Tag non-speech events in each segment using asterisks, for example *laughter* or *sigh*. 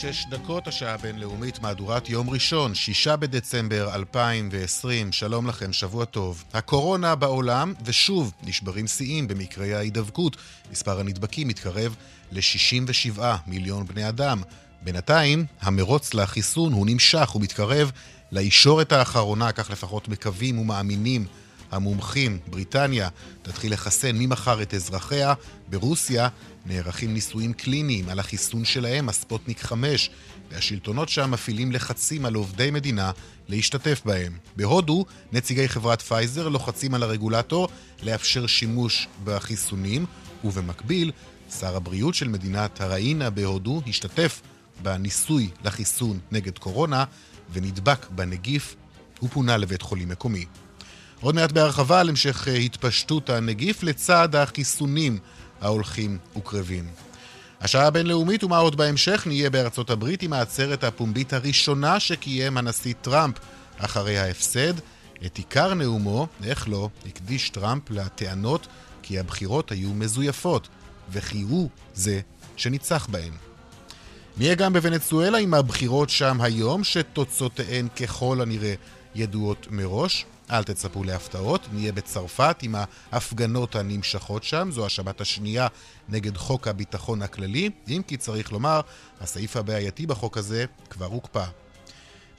שש דקות, השעה הבינלאומית, מהדורת יום ראשון, שישה בדצמבר 2020. שלום לכם, שבוע טוב. הקורונה בעולם, ושוב נשברים שיאים במקרי ההידבקות. מספר הנדבקים מתקרב ל-67 מיליון בני אדם. בינתיים, המרוץ לחיסון הוא נמשך ומתקרב לישורת האחרונה, כך לפחות מקווים ומאמינים המומחים. בריטניה תתחיל לחסן ממחר את אזרחיה. ברוסיה נערכים ניסויים קליניים על החיסון שלהם, הספוטניק 5, והשלטונות שם מפעילים לחצים על עובדי מדינה להשתתף בהם. בהודו, נציגי חברת פייזר לוחצים על הרגולטור לאפשר שימוש בחיסונים, ובמקביל, שר הבריאות של מדינת הריאנה בהודו השתתף בניסוי לחיסון נגד קורונה ונדבק בנגיף ופונה לבית חולים מקומי. עוד מעט בהרחבה על המשך התפשטות הנגיף לצד החיסונים ההולכים וקרבים. השעה הבינלאומית ומה עוד בהמשך נהיה בארצות הברית עם העצרת הפומבית הראשונה שקיים הנשיא טראמפ אחרי ההפסד. את עיקר נאומו, איך לא, הקדיש טראמפ לטענות כי הבחירות היו מזויפות, וכי הוא זה שניצח בהן. נהיה גם בוונצואלה עם הבחירות שם היום, שתוצאותיהן ככל הנראה ידועות מראש. אל תצפו להפתעות, נהיה בצרפת עם ההפגנות הנמשכות שם, זו השבת השנייה נגד חוק הביטחון הכללי, אם כי צריך לומר, הסעיף הבעייתי בחוק הזה כבר הוקפא.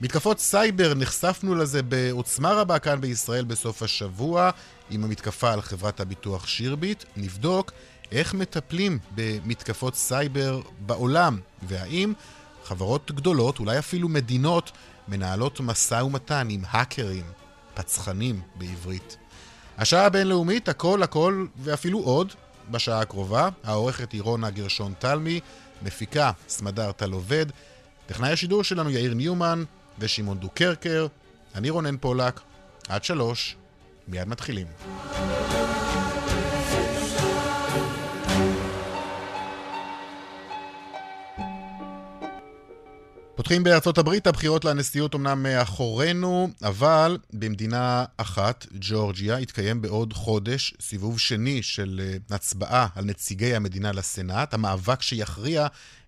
מתקפות סייבר, נחשפנו לזה בעוצמה רבה כאן בישראל בסוף השבוע, עם המתקפה על חברת הביטוח שירביט. נבדוק איך מטפלים במתקפות סייבר בעולם, והאם חברות גדולות, אולי אפילו מדינות, מנהלות משא ומתן עם האקרים. פצחנים בעברית. השעה הבינלאומית, הכל הכל ואפילו עוד בשעה הקרובה. העורכת היא רונה גרשון תלמי, מפיקה סמדר טל עובד, טכנאי השידור שלנו יאיר ניומן ושמעון דוקרקר. אני רונן פולק, עד שלוש, מיד מתחילים. פותחים בארצות הברית, הבחירות לנשיאות אמנם מאחורינו, אבל במדינה אחת, ג'ורג'יה, יתקיים בעוד חודש סיבוב שני של אה, הצבעה על נציגי המדינה לסנאט, המאבק שיכריע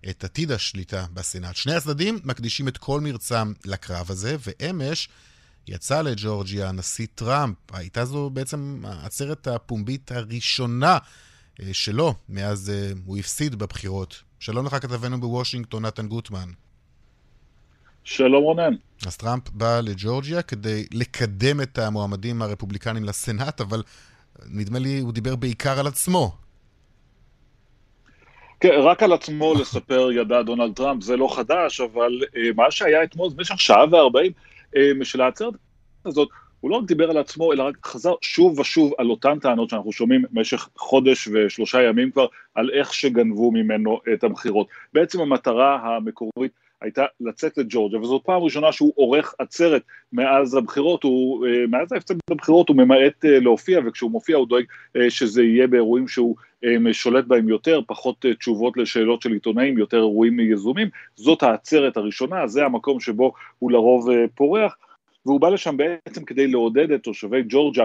את עתיד השליטה בסנאט. שני הצדדים מקדישים את כל מרצם לקרב הזה, ואמש יצא לג'ורג'יה הנשיא טראמפ. הייתה זו בעצם העצרת הפומבית הראשונה אה, שלו מאז אה, הוא הפסיד בבחירות. שלום לך כתבנו בוושינגטון, נתן גוטמן. שלום רונן. אז טראמפ בא לג'ורג'יה כדי לקדם את המועמדים הרפובליקנים לסנאט, אבל נדמה לי הוא דיבר בעיקר על עצמו. כן, רק על עצמו *laughs* לספר ידע דונלד טראמפ, זה לא חדש, אבל uh, מה שהיה אתמול במשך שעה וארבעים uh, של העצרת הזאת, הוא לא רק דיבר על עצמו, אלא רק חזר שוב ושוב על אותן טענות שאנחנו שומעים במשך חודש ושלושה ימים כבר, על איך שגנבו ממנו את הבחירות. בעצם המטרה המקורית הייתה לצאת לג'ורג'ה, וזאת פעם ראשונה שהוא עורך עצרת מאז הבחירות, הוא, אה, מאז ההפסד בבחירות הוא ממעט אה, להופיע, וכשהוא מופיע הוא דואג אה, שזה יהיה באירועים שהוא שולט בהם יותר, פחות תשובות לשאלות של עיתונאים, יותר אירועים יזומים, זאת העצרת הראשונה, זה המקום שבו הוא לרוב פורח. והוא בא לשם בעצם כדי לעודד את תושבי ג'ורג'ה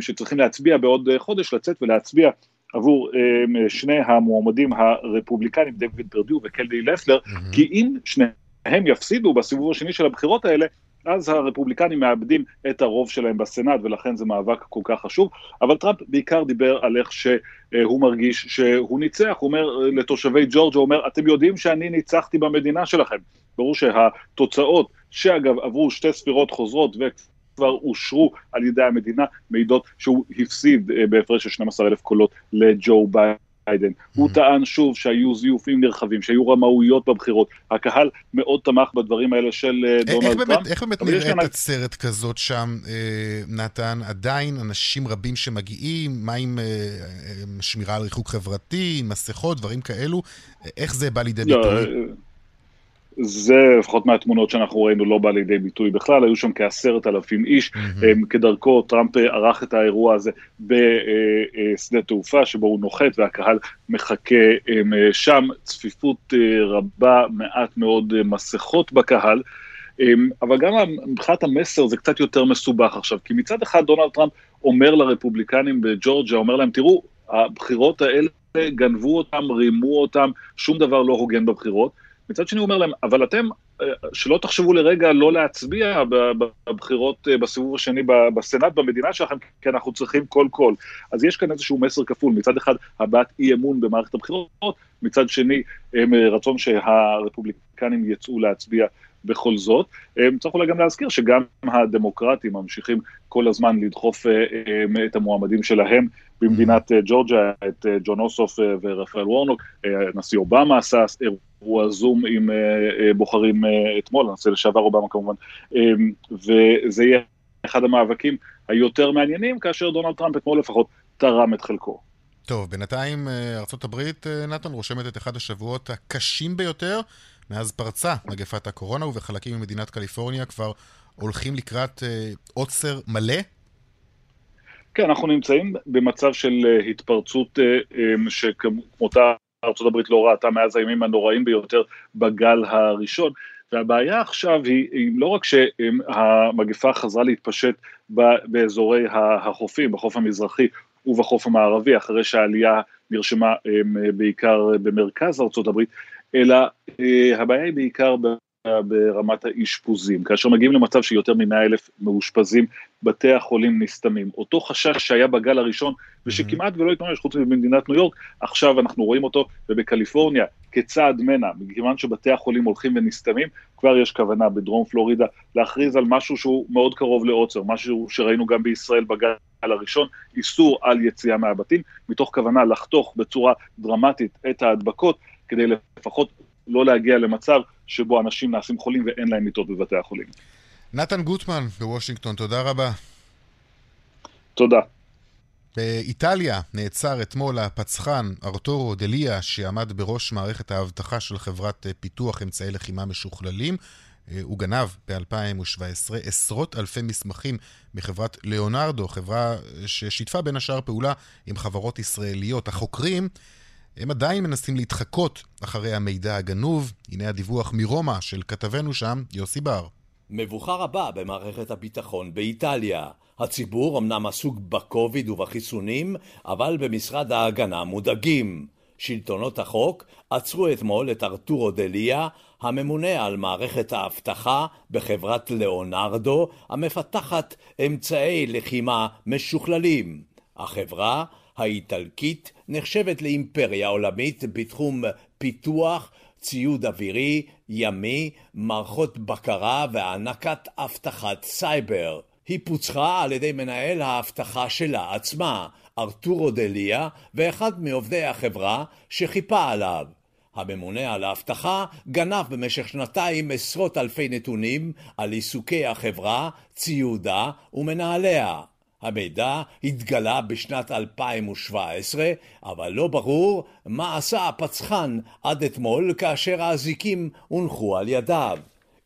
שצריכים להצביע בעוד חודש, לצאת ולהצביע עבור um, שני המועמדים הרפובליקנים, דויד פרדיו וקלדי לפלר, mm-hmm. כי אם שניהם יפסידו בסיבוב השני של הבחירות האלה, אז הרפובליקנים מאבדים את הרוב שלהם בסנאט, ולכן זה מאבק כל כך חשוב. אבל טראמפ בעיקר דיבר על איך שהוא מרגיש שהוא ניצח. הוא אומר לתושבי ג'ורג'ה, הוא אומר, אתם יודעים שאני ניצחתי במדינה שלכם. ברור שהתוצאות, שאגב עברו שתי ספירות חוזרות, כבר אושרו על ידי המדינה, מעידות שהוא הפסיד אה, בהפרש של 12 אלף קולות לג'ו ביידן. הוא mm-hmm. טען שוב שהיו זיופים נרחבים, שהיו רמאויות בבחירות. הקהל מאוד תמך בדברים האלה של אה, דונלד טראמפ. איך באמת נראית עצרת כזאת שם, אה, נתן? עדיין אנשים רבים שמגיעים, מה עם שמירה על ריחוק חברתי, מסכות, דברים כאלו? איך זה בא לידי לא, ביטוי? זה לפחות מהתמונות שאנחנו ראינו לא בא לידי ביטוי בכלל, היו שם כעשרת אלפים איש, mm-hmm. כדרכו טראמפ ערך את האירוע הזה בשדה תעופה שבו הוא נוחת והקהל מחכה שם, צפיפות רבה, מעט מאוד מסכות בקהל. אבל גם מבחינת המסר זה קצת יותר מסובך עכשיו, כי מצד אחד דונלד טראמפ אומר לרפובליקנים בג'ורג'ה, אומר להם, תראו, הבחירות האלה גנבו אותם, רימו אותם, שום דבר לא הוגן בבחירות. מצד שני הוא אומר להם, אבל אתם, אה, שלא תחשבו לרגע לא להצביע בבחירות אה, בסיבוב השני בסנאט במדינה שלכם, כי אנחנו צריכים כל קול. אז יש כאן איזשהו מסר כפול, מצד אחד הבעת אי אמון במערכת הבחירות, מצד שני אה, רצון שהרפובליקנים יצאו להצביע בכל זאת. צריך אולי גם להזכיר שגם הדמוקרטים ממשיכים כל הזמן לדחוף את המועמדים שלהם במדינת ג'ורג'ה, את ג'ון אוסוף ורפאל וורנוק, הנשיא אובמה עשה אירוע זום עם בוחרים אתמול, הנשיא לשעבר אובמה כמובן, וזה יהיה אחד המאבקים היותר מעניינים, כאשר דונלד טראמפ אתמול לפחות תרם את חלקו. טוב, בינתיים ארה"ב, נתן, רושמת את אחד השבועות הקשים ביותר מאז פרצה מגפת הקורונה, ובחלקים ממדינת קליפורניה כבר הולכים לקראת עוצר מלא כן, אנחנו נמצאים במצב של אה, התפרצות אה, אה, שכמותה ארה"ב לא ראתה מאז הימים הנוראים ביותר בגל הראשון. והבעיה עכשיו היא, היא לא רק שהמגפה חזרה להתפשט באזורי החופים, בחוף המזרחי ובחוף המערבי, אחרי שהעלייה נרשמה בעיקר במרכז ארה"ב, אלא הבעיה היא בעיקר ברמת האשפוזים. כאשר מגיעים למצב שיותר מ-100 אלף מאושפזים, בתי החולים נסתמים. אותו חשש שהיה בגל הראשון, ושכמעט ולא התממש חוץ ממדינת ניו יורק, עכשיו אנחנו רואים אותו, ובקליפורניה, כצעד מנע, מכיוון שבתי החולים הולכים ונסתמים, כבר יש כוונה בדרום פלורידה להכריז על משהו שהוא מאוד קרוב לעוצר, משהו שראינו גם בישראל בגל הראשון, איסור על יציאה מהבתים, מתוך כוונה לחתוך בצורה דרמטית את ההדבקות, כדי לפחות לא להגיע למצב שבו אנשים נעשים חולים ואין להם מיטות בבתי החולים. נתן גוטמן בוושינגטון, תודה רבה. תודה. באיטליה נעצר אתמול הפצחן ארתורו דליה, שעמד בראש מערכת האבטחה של חברת פיתוח אמצעי לחימה משוכללים. הוא גנב ב-2017 עשרות אלפי מסמכים מחברת ליאונרדו, חברה ששיתפה בין השאר פעולה עם חברות ישראליות. החוקרים הם עדיין מנסים להתחקות אחרי המידע הגנוב. הנה הדיווח מרומא של כתבנו שם, יוסי בר. מבוכה רבה במערכת הביטחון באיטליה. הציבור אמנם עסוק בקוביד ובחיסונים, אבל במשרד ההגנה מודאגים. שלטונות החוק עצרו אתמול את ארתורו דליה, הממונה על מערכת האבטחה בחברת ליאונרדו, המפתחת אמצעי לחימה משוכללים. החברה האיטלקית נחשבת לאימפריה עולמית בתחום פיתוח, ציוד אווירי, ימי, מערכות בקרה והענקת אבטחת סייבר. היא פוצחה על ידי מנהל האבטחה שלה עצמה, ארתורו דליה, ואחד מעובדי החברה שחיפה עליו. הממונה על האבטחה גנב במשך שנתיים עשרות אלפי נתונים על עיסוקי החברה, ציודה ומנהליה. המידע התגלה בשנת 2017, אבל לא ברור מה עשה הפצחן עד אתמול כאשר האזיקים הונחו על ידיו.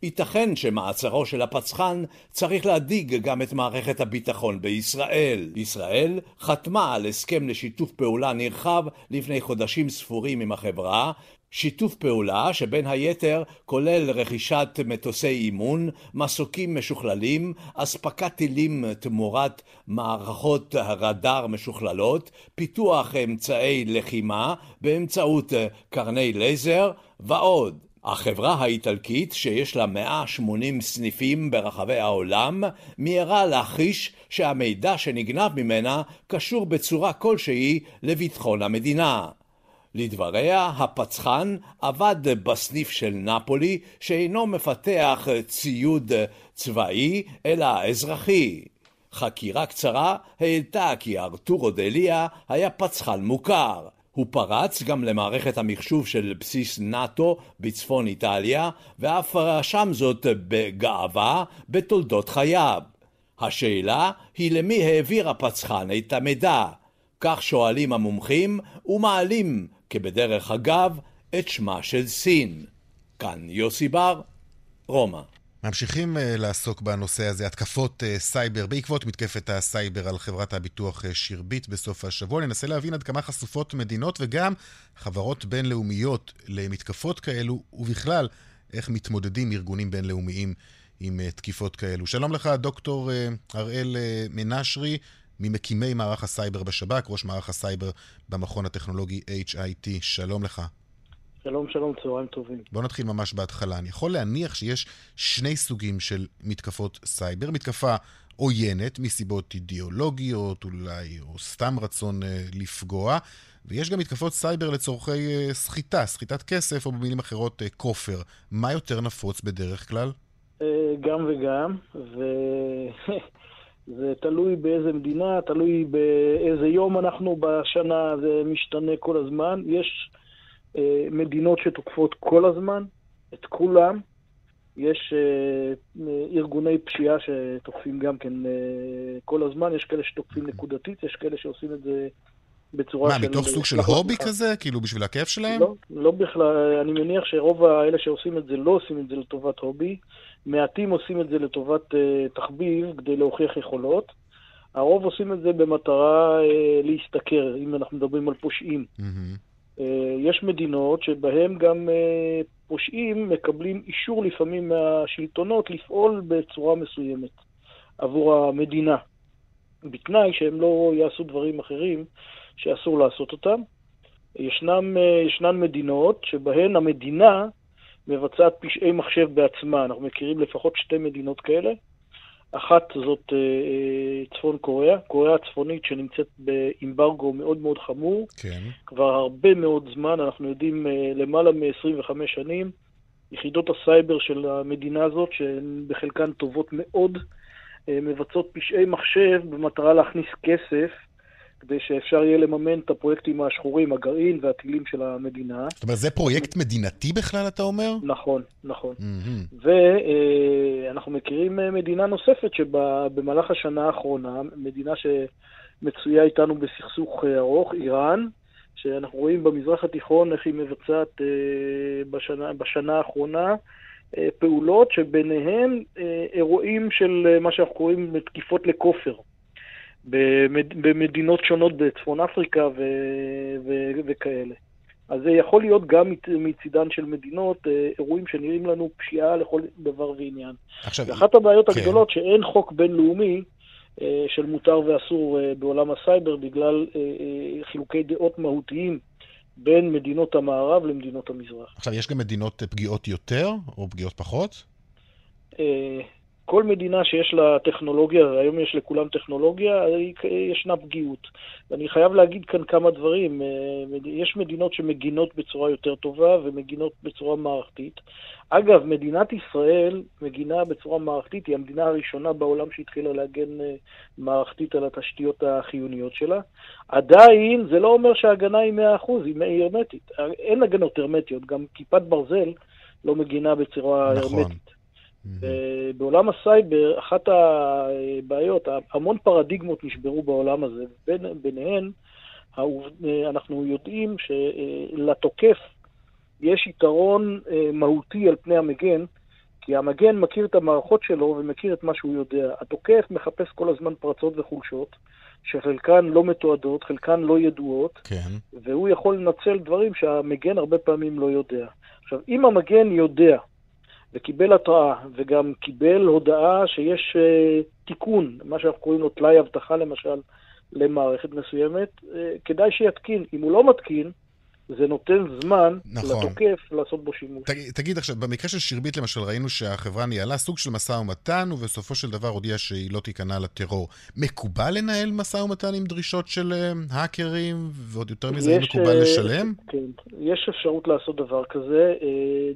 ייתכן שמעצרו של הפצחן צריך להדאיג גם את מערכת הביטחון בישראל. ישראל חתמה על הסכם לשיתוף פעולה נרחב לפני חודשים ספורים עם החברה, שיתוף פעולה שבין היתר כולל רכישת מטוסי אימון, מסוקים משוכללים, אספקת טילים תמורת מערכות רדאר משוכללות, פיתוח אמצעי לחימה באמצעות קרני לייזר ועוד. החברה האיטלקית, שיש לה 180 סניפים ברחבי העולם, מיהרה להחיש שהמידע שנגנב ממנה קשור בצורה כלשהי לביטחון המדינה. לדבריה, הפצחן עבד בסניף של נפולי, שאינו מפתח ציוד צבאי, אלא אזרחי. חקירה קצרה העלתה כי ארתורו דליה היה פצחן מוכר. הוא פרץ גם למערכת המחשוב של בסיס נאט"ו בצפון איטליה, ואף רשם זאת בגאווה בתולדות חייו. השאלה היא למי העביר הפצחן את המידע. כך שואלים המומחים ומעלים כבדרך אגב, את שמה של סין. כאן יוסי בר, רומא. ממשיכים אה, לעסוק בנושא הזה, התקפות אה, סייבר, בעקבות מתקפת הסייבר על חברת הביטוח אה, שירביט בסוף השבוע. ננסה להבין עד כמה חשופות מדינות וגם חברות בינלאומיות למתקפות כאלו, ובכלל, איך מתמודדים ארגונים בינלאומיים עם אה, תקיפות כאלו. שלום לך, דוקטור אה, הראל אה, מנשרי, ממקימי מערך הסייבר בשב"כ, ראש מערך הסייבר במכון הטכנולוגי HIT. שלום לך. שלום, שלום, צהריים טובים. בוא נתחיל ממש בהתחלה. אני יכול להניח שיש שני סוגים של מתקפות סייבר. מתקפה עוינת מסיבות אידיאולוגיות אולי, או סתם רצון אה, לפגוע, ויש גם מתקפות סייבר לצורכי אה, סחיטה, סחיטת כסף, או במילים אחרות אה, כופר. מה יותר נפוץ בדרך כלל? אה, גם וגם, *laughs* וזה תלוי באיזה מדינה, תלוי באיזה יום אנחנו בשנה, זה משתנה כל הזמן. יש... אה, מדינות שתוקפות כל הזמן, את כולם. יש אה, ארגוני פשיעה שתוקפים גם כן אה, כל הזמן, יש כאלה שתוקפים נקודתית, יש כאלה שעושים את זה בצורה מה, של... מה, מתוך סוג של הובי כזה? כאילו בשביל הכיף שלהם? לא, לא בכלל. אני מניח שרוב האלה שעושים את זה לא עושים את זה לטובת הובי. מעטים עושים את זה לטובת תחביב כדי להוכיח יכולות. הרוב עושים את זה במטרה להשתכר, אם אנחנו מדברים על פושעים. Mm-hmm. אה, יש מדינות שבהן גם אה, פושעים מקבלים אישור לפעמים מהשלטונות לפעול בצורה מסוימת עבור המדינה, בתנאי שהם לא יעשו דברים אחרים שאסור לעשות אותם. ישנם, אה, ישנן מדינות שבהן המדינה מבצעת פשעי מחשב בעצמה. אנחנו מכירים לפחות שתי מדינות כאלה. אחת זאת אה, אה, צפון קוריאה, קוריאה הצפונית שנמצאת באמברגו מאוד מאוד חמור. כן. כבר הרבה מאוד זמן, אנחנו יודעים אה, למעלה מ-25 שנים, יחידות הסייבר של המדינה הזאת, שהן בחלקן טובות מאוד, מבצעות פשעי מחשב במטרה להכניס כסף כדי שאפשר יהיה לממן את הפרויקטים השחורים, הגרעין והטילים של המדינה. זאת אומרת, זה פרויקט מדינתי בכלל, אתה אומר? נכון, נכון. Mm-hmm. ואנחנו מכירים אה, מדינה נוספת שבמהלך השנה האחרונה, מדינה שמצויה איתנו בסכסוך אה, ארוך, איראן, שאנחנו רואים במזרח התיכון איך היא מבצעת אה, בשנה, בשנה האחרונה פעולות שביניהן אירועים של מה שאנחנו קוראים תקיפות לכופר. במדינות שונות בצפון אפריקה ו, ו, וכאלה. אז זה יכול להיות גם מצידן של מדינות אה, אירועים שנראים לנו פשיעה לכל דבר ועניין. עכשיו, ואחת הבעיות כן. הגדולות שאין חוק בינלאומי אה, של מותר ואסור אה, בעולם הסייבר בגלל חילוקי דעות מהותיים בין מדינות המערב למדינות המזרח. עכשיו, יש גם מדינות פגיעות יותר או פגיעות פחות? כל מדינה שיש לה טכנולוגיה, והיום יש לכולם טכנולוגיה, ישנה פגיעות. ואני חייב להגיד כאן כמה דברים. אה, יש מדינות שמגינות בצורה יותר טובה ומגינות בצורה מערכתית. אגב, מדינת ישראל מגינה בצורה מערכתית, היא המדינה הראשונה בעולם שהתחילה להגן אה, מערכתית על התשתיות החיוניות שלה. עדיין, זה לא אומר שההגנה היא 100%, היא הרמטית. אין הגנות הרמטיות, גם כיפת ברזל לא מגינה בצורה נכון. הרמטית. בעולם הסייבר, אחת הבעיות, המון פרדיגמות נשברו בעולם הזה, בין, ביניהן אנחנו יודעים שלתוקף יש יתרון אה, מהותי על פני המגן, כי המגן מכיר את המערכות שלו ומכיר את מה שהוא יודע. התוקף מחפש כל הזמן פרצות וחולשות, שחלקן לא מתועדות, חלקן לא ידועות, כן. והוא יכול לנצל דברים שהמגן הרבה פעמים לא יודע. עכשיו, אם המגן יודע וקיבל התראה, וגם קיבל הודעה שיש uh, תיקון, מה שאנחנו קוראים לו טלאי אבטחה למשל, למערכת מסוימת, uh, כדאי שיתקין. אם הוא לא מתקין, זה נותן זמן נכון. לתוקף לעשות בו שימוש. תגיד, תגיד עכשיו, במקרה של שירביט למשל, ראינו שהחברה ניהלה סוג של משא ומתן, ובסופו של דבר הודיעה שהיא לא תיכנע לטרור. מקובל לנהל משא ומתן עם דרישות של uh, האקרים, ועוד יותר מזה, יש, מקובל uh, לשלם? כן, יש אפשרות לעשות דבר כזה. Uh,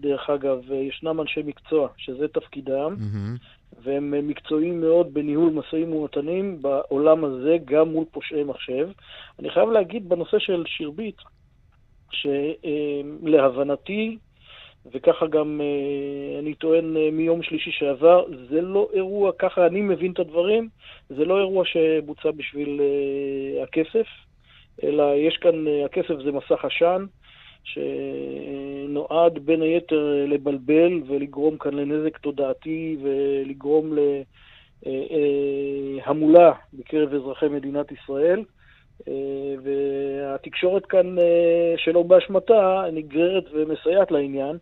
דרך אגב, ישנם אנשי מקצוע, שזה תפקידם. Mm-hmm. והם מקצועיים מאוד בניהול משאים ומתנים בעולם הזה, גם מול פושעי מחשב. אני חייב להגיד בנושא של שירביט, שלהבנתי, וככה גם אה, אני טוען אה, מיום שלישי שעבר, זה לא אירוע, ככה אני מבין את הדברים, זה לא אירוע שבוצע בשביל אה, הכסף, אלא יש כאן, הכסף זה מסך עשן, שנועד בין היתר לבלבל ולגרום כאן לנזק תודעתי ולגרום להמולה בקרב אזרחי מדינת ישראל. והתקשורת כאן, שלא באשמתה, נגררת ומסייעת לעניין.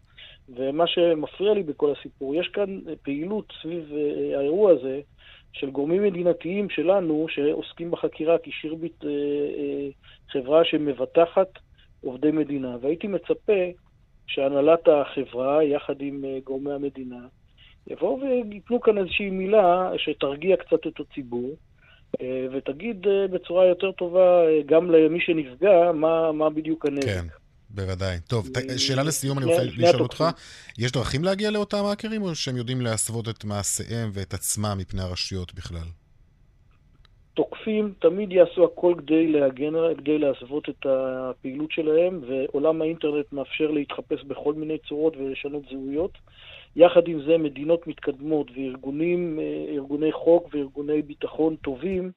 ומה שמפריע לי בכל הסיפור, יש כאן פעילות סביב האירוע הזה של גורמים מדינתיים שלנו שעוסקים בחקירה, כי שירביט חברה שמבטחת עובדי מדינה. והייתי מצפה שהנהלת החברה, יחד עם אה, גורמי המדינה, יבואו וייתנו כאן איזושהי מילה שתרגיע קצת את הציבור, אה, ותגיד אה, בצורה יותר טובה גם למי שנפגע מה, מה בדיוק הנזק. כן. בוודאי. טוב, שאלה לסיום, אני רוצה לשאול אותך, יש דרכים להגיע לאותם האקרים, או שהם יודעים להסוות את מעשיהם ואת עצמם מפני הרשויות בכלל? תוקפים תמיד יעשו הכל כדי להגן, כדי להסוות את הפעילות שלהם, ועולם האינטרנט מאפשר להתחפש בכל מיני צורות ולשנות זהויות. יחד עם זה, מדינות מתקדמות וארגונים, אה, ארגוני חוק וארגוני ביטחון טובים,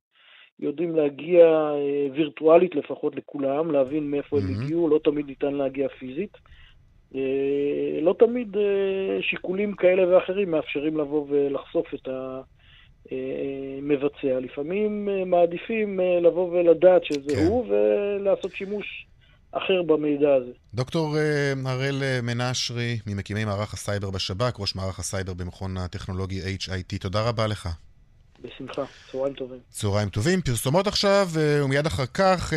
יודעים להגיע אה, וירטואלית לפחות לכולם, להבין מאיפה mm-hmm. הם הגיעו, לא תמיד ניתן להגיע פיזית. אה, לא תמיד שיקולים כאלה ואחרים מאפשרים לבוא ולחשוף את ה... מבצע. לפעמים מעדיפים לבוא ולדעת שזה כן. הוא ולעשות שימוש אחר במידע הזה. דוקטור אה, הראל מנשרי, ממקימי מערך הסייבר בשב"כ, ראש מערך הסייבר במכון הטכנולוגי HIT, תודה רבה לך. בשמחה, צהריים טובים. צהריים טובים, פרסומות עכשיו, ומיד אחר כך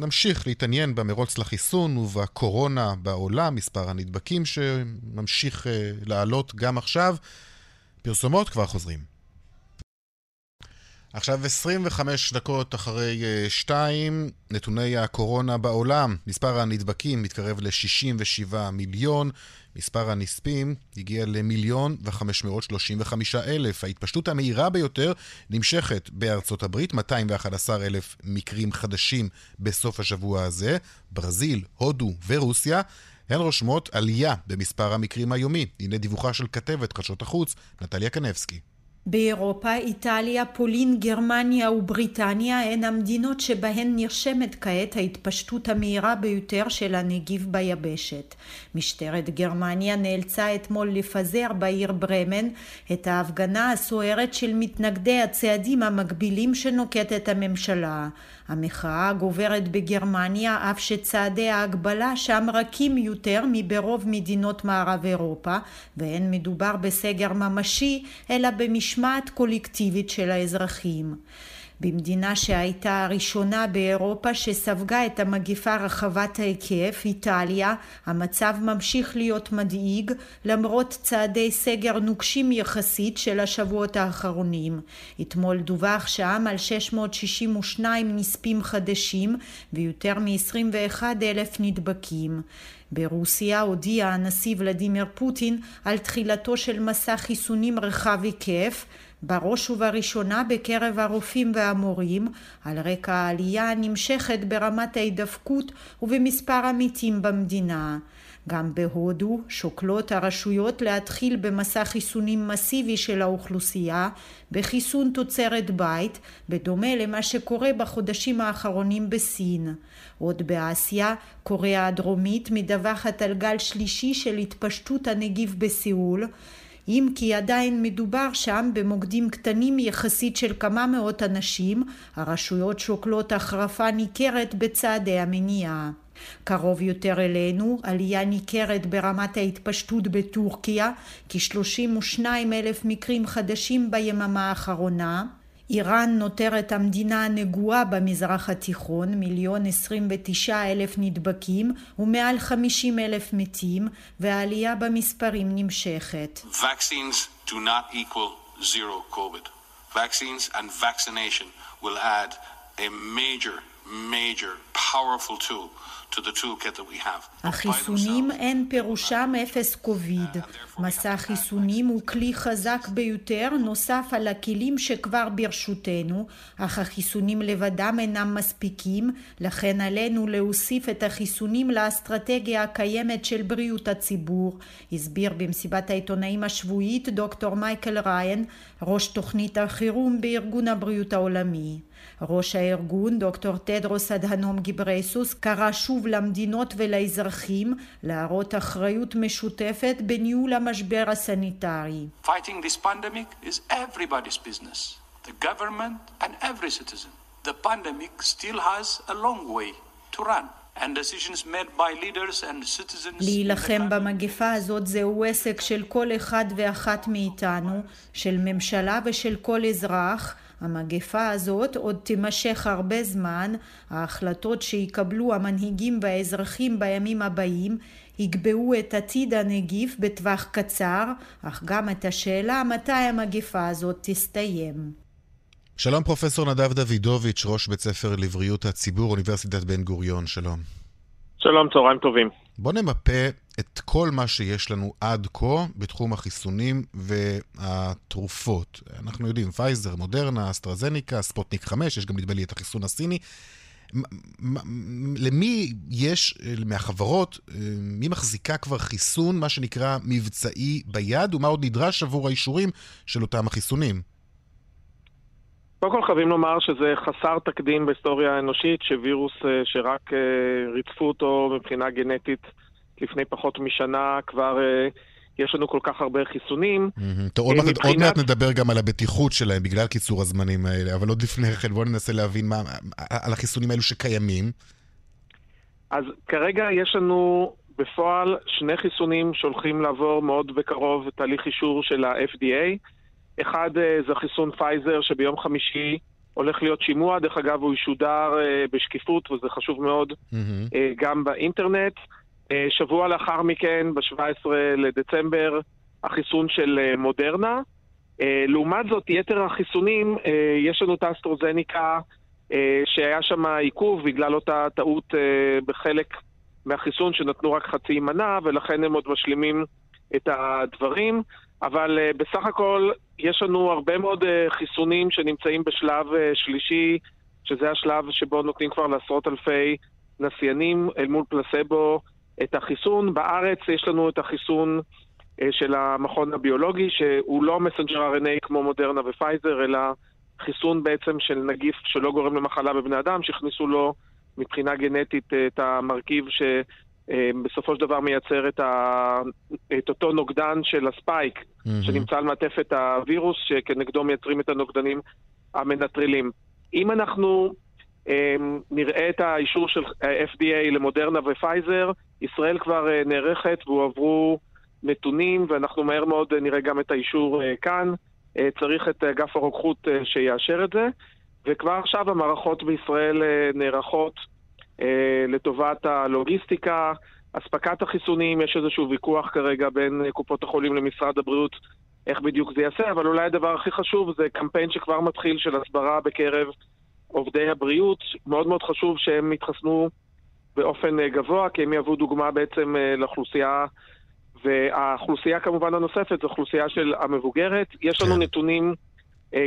נמשיך להתעניין במרוץ לחיסון ובקורונה בעולם, מספר הנדבקים שממשיך לעלות גם עכשיו. פרסומות כבר חוזרים. עכשיו 25 דקות אחרי 2, אה, נתוני הקורונה בעולם. מספר הנדבקים מתקרב ל-67 מיליון, מספר הנספים הגיע למיליון ו-535 אלף. ההתפשטות המהירה ביותר נמשכת בארצות הברית, 211 אלף מקרים חדשים בסוף השבוע הזה. ברזיל, הודו ורוסיה הן רושמות עלייה במספר המקרים היומי. הנה דיווחה של כתבת חדשות החוץ, נטליה קנבסקי. באירופה, איטליה, פולין, גרמניה ובריטניה הן המדינות שבהן נרשמת כעת ההתפשטות המהירה ביותר של הנגיף ביבשת. משטרת גרמניה נאלצה אתמול לפזר בעיר ברמן את ההפגנה הסוערת של מתנגדי הצעדים המקבילים שנוקטת הממשלה. המחאה גוברת בגרמניה אף שצעדי ההגבלה שם רכים יותר מברוב מדינות מערב אירופה ואין מדובר בסגר ממשי אלא במשמעת קולקטיבית של האזרחים. במדינה שהייתה הראשונה באירופה שספגה את המגיפה רחבת ההיקף, איטליה, המצב ממשיך להיות מדאיג למרות צעדי סגר נוקשים יחסית של השבועות האחרונים. אתמול דווח שם על 662 נספים חדשים ויותר מ-21 אלף נדבקים. ברוסיה הודיע הנשיא ולדימיר פוטין על תחילתו של מסע חיסונים רחב היקף בראש ובראשונה בקרב הרופאים והמורים, על רקע העלייה הנמשכת ברמת ההידפקות ובמספר המתים במדינה. גם בהודו שוקלות הרשויות להתחיל במסע חיסונים מסיבי של האוכלוסייה בחיסון תוצרת בית, בדומה למה שקורה בחודשים האחרונים בסין. עוד באסיה, קוריאה הדרומית מדווחת על גל שלישי של התפשטות הנגיף בסיאול, אם כי עדיין מדובר שם במוקדים קטנים יחסית של כמה מאות אנשים, הרשויות שוקלות החרפה ניכרת בצעדי המניעה. קרוב יותר אלינו, עלייה ניכרת ברמת ההתפשטות בטורקיה, כ-32 אלף מקרים חדשים ביממה האחרונה, איראן נותרת המדינה הנגועה במזרח התיכון, מיליון עשרים ותשעה אלף נדבקים ומעל חמישים אלף מתים, והעלייה במספרים נמשכת. Vaccines do not equal zero COVID. החיסונים אין פירושם אפס קוביד. מסע החיסונים הוא כלי חזק ביותר נוסף על הכלים שכבר ברשותנו, אך החיסונים לבדם אינם מספיקים, לכן עלינו להוסיף את החיסונים לאסטרטגיה הקיימת של בריאות הציבור, הסביר במסיבת העיתונאים השבועית דוקטור מייקל ריין, ראש תוכנית החירום בארגון הבריאות העולמי. ראש הארגון, דוקטור תדרוס אדהנום גיברייסוס, קרא שוב למדינות ולאזרחים להראות אחריות משותפת בניהול המשבר הסניטרי. Fighting this pandemic is everybody's business, the government and every citizen. The pandemic still has a long way to run. להילחם במגפה הזאת זהו עסק של כל אחד ואחת מאיתנו, של ממשלה ושל כל אזרח. המגפה הזאת עוד תימשך הרבה זמן, ההחלטות שיקבלו המנהיגים והאזרחים בימים הבאים יקבעו את עתיד הנגיף בטווח קצר, אך גם את השאלה מתי המגפה הזאת תסתיים. שלום פרופסור נדב דוידוביץ', ראש בית ספר לבריאות הציבור, אוניברסיטת בן גוריון, שלום. שלום, צהריים טובים. בוא נמפה את כל מה שיש לנו עד כה בתחום החיסונים והתרופות. אנחנו יודעים, פייזר, מודרנה, אסטרזניקה, ספוטניק 5, יש גם נדמה לי את החיסון הסיני. למי יש, מהחברות, מי מחזיקה כבר חיסון, מה שנקרא מבצעי ביד, ומה עוד נדרש עבור האישורים של אותם החיסונים? קודם כל חייבים לומר שזה חסר תקדים בהיסטוריה האנושית, שווירוס אה, שרק אה, ריצפו אותו מבחינה גנטית לפני פחות משנה, כבר אה, יש לנו כל כך הרבה חיסונים. עוד. עוד מעט נדבר גם על הבטיחות שלהם בגלל קיצור הזמנים האלה, אבל עוד לפני כן בואו ננסה להבין מה, על החיסונים האלו שקיימים. אז כרגע יש לנו בפועל שני חיסונים שהולכים לעבור מאוד בקרוב תהליך אישור של ה-FDA. אחד אה, זה חיסון פייזר שביום חמישי הולך להיות שימוע, דרך אגב הוא ישודר אה, בשקיפות וזה חשוב מאוד mm-hmm. גם באינטרנט. שבוע לאחר מכן, ב-17 לדצמבר, החיסון של מודרנה. לעומת זאת, יתר החיסונים, יש לנו את האסטרוזניקה, שהיה שם עיכוב בגלל אותה טעות בחלק מהחיסון שנתנו רק חצי מנה, ולכן הם עוד משלימים את הדברים. אבל בסך הכל יש לנו הרבה מאוד חיסונים שנמצאים בשלב שלישי, שזה השלב שבו נותנים כבר לעשרות אלפי נסיינים אל מול פלסבו את החיסון. בארץ יש לנו את החיסון אה, של המכון הביולוגי, שהוא לא messenger RNA כמו מודרנה ופייזר, אלא חיסון בעצם של נגיף שלא גורם למחלה בבני אדם, שהכניסו לו מבחינה גנטית אה, את המרכיב ש... אה, של דבר מייצר את, ה... את אותו נוגדן של ה spike, mm-hmm. שנמצא על מעטפת הווירוס, שכנגדו מייצרים את הנוגדנים המנטרלים. אם אנחנו אה, נראה את האישור של ה-FDA למודרנה ופייזר, ישראל כבר אה, נערכת והועברו נתונים, ואנחנו מהר מאוד נראה גם את האישור כאן. צריך את אגף הרוקחות שיאשר את זה, וכבר עכשיו המערכות בישראל נערכות אה, לטובת הלוגיסטיקה, אספקת החיסונים, יש איזשהו ויכוח כרגע בין קופות החולים למשרד הבריאות איך בדיוק זה יעשה, אבל אולי הדבר הכי חשוב זה קמפיין שכבר מתחיל של הסברה בקרב עובדי הבריאות. מאוד מאוד חשוב שהם יתחסנו באופן אה, גבוה, כי הם יהוו דוגמה בעצם אה, לאוכלוסייה, והאוכלוסייה כמובן הנוספת זו אוכלוסייה של המבוגרת. יש לנו כן. נתונים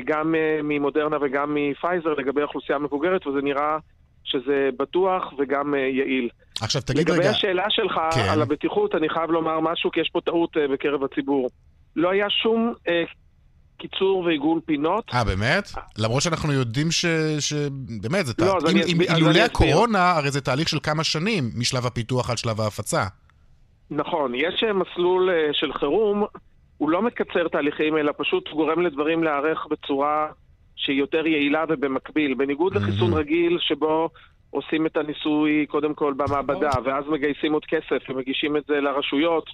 גם ממודרנה וגם מפייזר לגבי האוכלוסייה המבוגרת, וזה נראה שזה בטוח וגם יעיל. עכשיו תגיד לגבי רגע... לגבי השאלה שלך כן. על הבטיחות, אני חייב לומר משהו, כי יש פה טעות בקרב הציבור. לא היה שום קיצור ועיגול פינות. אה, באמת? למרות שאנחנו יודעים ש... ש... באמת, זה לא, תה... אם, אם, אילולא הקורונה, הרי זה תהליך של כמה שנים משלב הפיתוח עד שלב ההפצה. נכון, יש מסלול uh, של חירום, הוא לא מקצר תהליכים, אלא פשוט גורם לדברים להיערך בצורה שהיא יותר יעילה ובמקביל. בניגוד mm-hmm. לחיסון רגיל שבו עושים את הניסוי קודם כל במעבדה, נכון. ואז מגייסים עוד כסף ומגישים את זה לרשויות